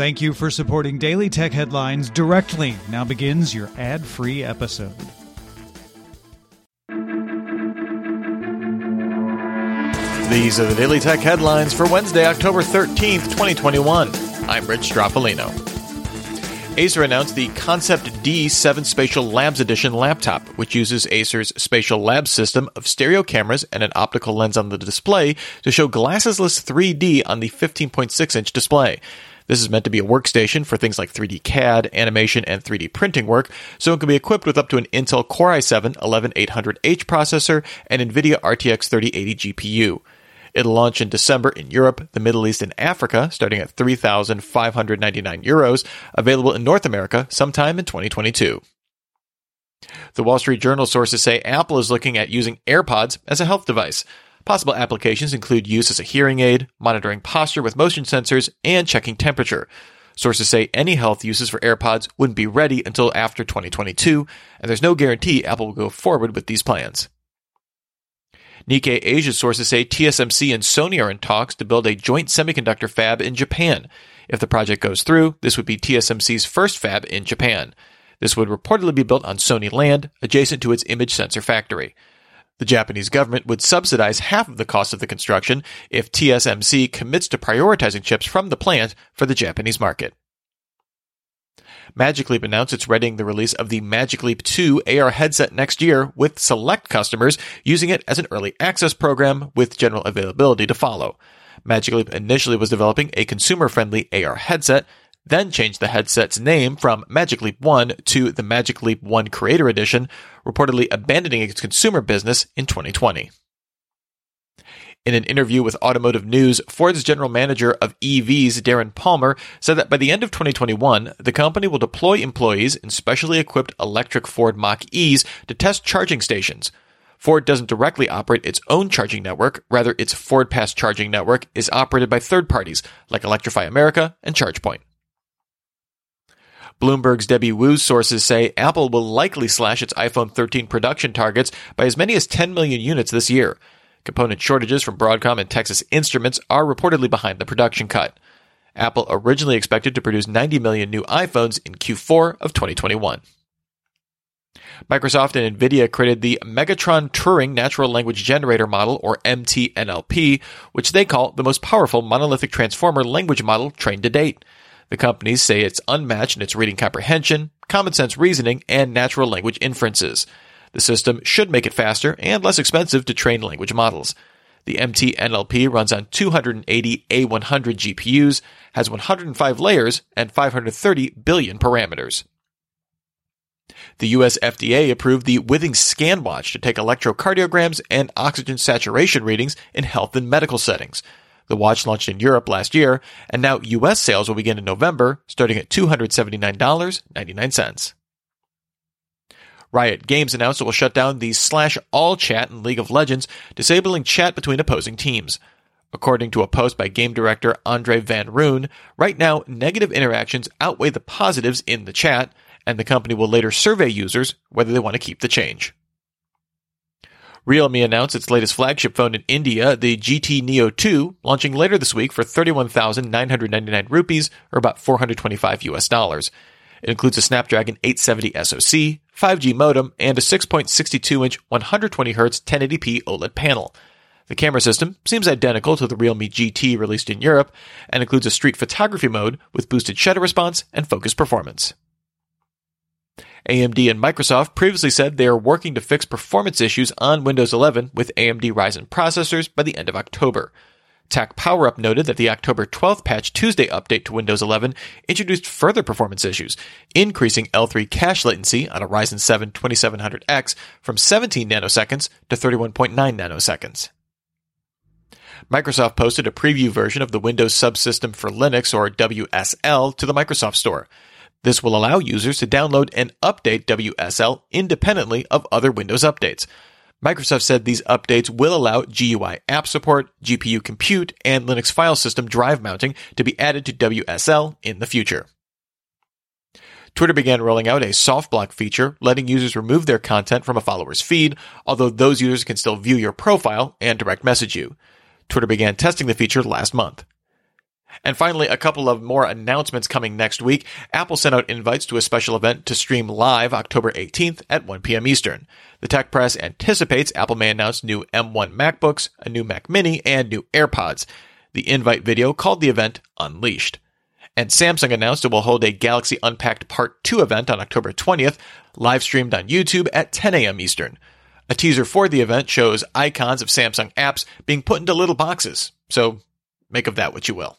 Thank you for supporting Daily Tech Headlines directly. Now begins your ad free episode. These are the Daily Tech Headlines for Wednesday, October 13th, 2021. I'm Rich Stroffolino. Acer announced the Concept D 7 Spatial Labs Edition laptop, which uses Acer's SpatialLabs system of stereo cameras and an optical lens on the display to show glassesless 3D on the 15.6 inch display. This is meant to be a workstation for things like 3D CAD, animation, and 3D printing work, so it can be equipped with up to an Intel Core i7 11800H processor and NVIDIA RTX 3080 GPU. It'll launch in December in Europe, the Middle East, and Africa, starting at 3,599 euros, available in North America sometime in 2022. The Wall Street Journal sources say Apple is looking at using AirPods as a health device. Possible applications include use as a hearing aid, monitoring posture with motion sensors, and checking temperature. Sources say any health uses for AirPods wouldn't be ready until after 2022, and there's no guarantee Apple will go forward with these plans. Nikkei Asia sources say TSMC and Sony are in talks to build a joint semiconductor fab in Japan. If the project goes through, this would be TSMC's first fab in Japan. This would reportedly be built on Sony land, adjacent to its image sensor factory. The Japanese government would subsidize half of the cost of the construction if TSMC commits to prioritizing chips from the plant for the Japanese market. Magic Leap announced it's readying the release of the Magic Leap 2 AR headset next year with select customers using it as an early access program with general availability to follow. Magic Leap initially was developing a consumer friendly AR headset then changed the headset's name from Magic Leap 1 to the Magic Leap 1 Creator Edition, reportedly abandoning its consumer business in 2020. In an interview with Automotive News, Ford's general manager of EVs, Darren Palmer, said that by the end of 2021, the company will deploy employees in specially equipped electric Ford Mach E's to test charging stations. Ford doesn't directly operate its own charging network, rather, its FordPass charging network is operated by third parties like Electrify America and ChargePoint. Bloomberg's Debby Wu's sources say Apple will likely slash its iPhone 13 production targets by as many as 10 million units this year. Component shortages from Broadcom and Texas Instruments are reportedly behind the production cut. Apple originally expected to produce 90 million new iPhones in Q4 of 2021. Microsoft and NVIDIA created the Megatron Turing Natural Language Generator Model, or MTNLP, which they call the most powerful monolithic transformer language model trained to date. The companies say it's unmatched in its reading comprehension, common sense reasoning, and natural language inferences. The system should make it faster and less expensive to train language models. The MTNLP runs on 280 A100 GPUs, has 105 layers, and 530 billion parameters. The US FDA approved the Withings ScanWatch to take electrocardiograms and oxygen saturation readings in health and medical settings. The watch launched in Europe last year, and now US sales will begin in November, starting at $279.99. Riot Games announced it will shut down the slash all chat in League of Legends, disabling chat between opposing teams. According to a post by game director Andrei van Roon, right now negative interactions outweigh the positives in the chat, and the company will later survey users whether they want to keep the change. Realme announced its latest flagship phone in India, the GT Neo 2, launching later this week for 31,999 rupees, or about 425 US dollars. It includes a Snapdragon 870 SoC, 5G modem, and a 6.62 inch 120Hz 1080p OLED panel. The camera system seems identical to the Realme GT released in Europe and includes a street photography mode with boosted shutter response and focus performance. AMD and Microsoft previously said they are working to fix performance issues on Windows 11 with AMD Ryzen processors by the end of October. TechPowerUp noted that the October 12th patch Tuesday update to Windows 11 introduced further performance issues, increasing L3 cache latency on a Ryzen 7 2700X from 17 nanoseconds to 31.9 nanoseconds. Microsoft posted a preview version of the Windows Subsystem for Linux, or WSL, to the Microsoft Store. This will allow users to download and update WSL independently of other Windows updates. Microsoft said these updates will allow GUI app support, GPU compute, and Linux file system drive mounting to be added to WSL in the future. Twitter began rolling out a soft block feature, letting users remove their content from a follower's feed, although those users can still view your profile and direct message you. Twitter began testing the feature last month. And finally, a couple of more announcements coming next week. Apple sent out invites to a special event to stream live October 18th at 1 p.m. Eastern. The tech press anticipates Apple may announce new M1 MacBooks, a new Mac Mini, and new AirPods. The invite video called the event Unleashed. And Samsung announced it will hold a Galaxy Unpacked Part 2 event on October 20th, live streamed on YouTube at 10 a.m. Eastern. A teaser for the event shows icons of Samsung apps being put into little boxes, so make of that what you will.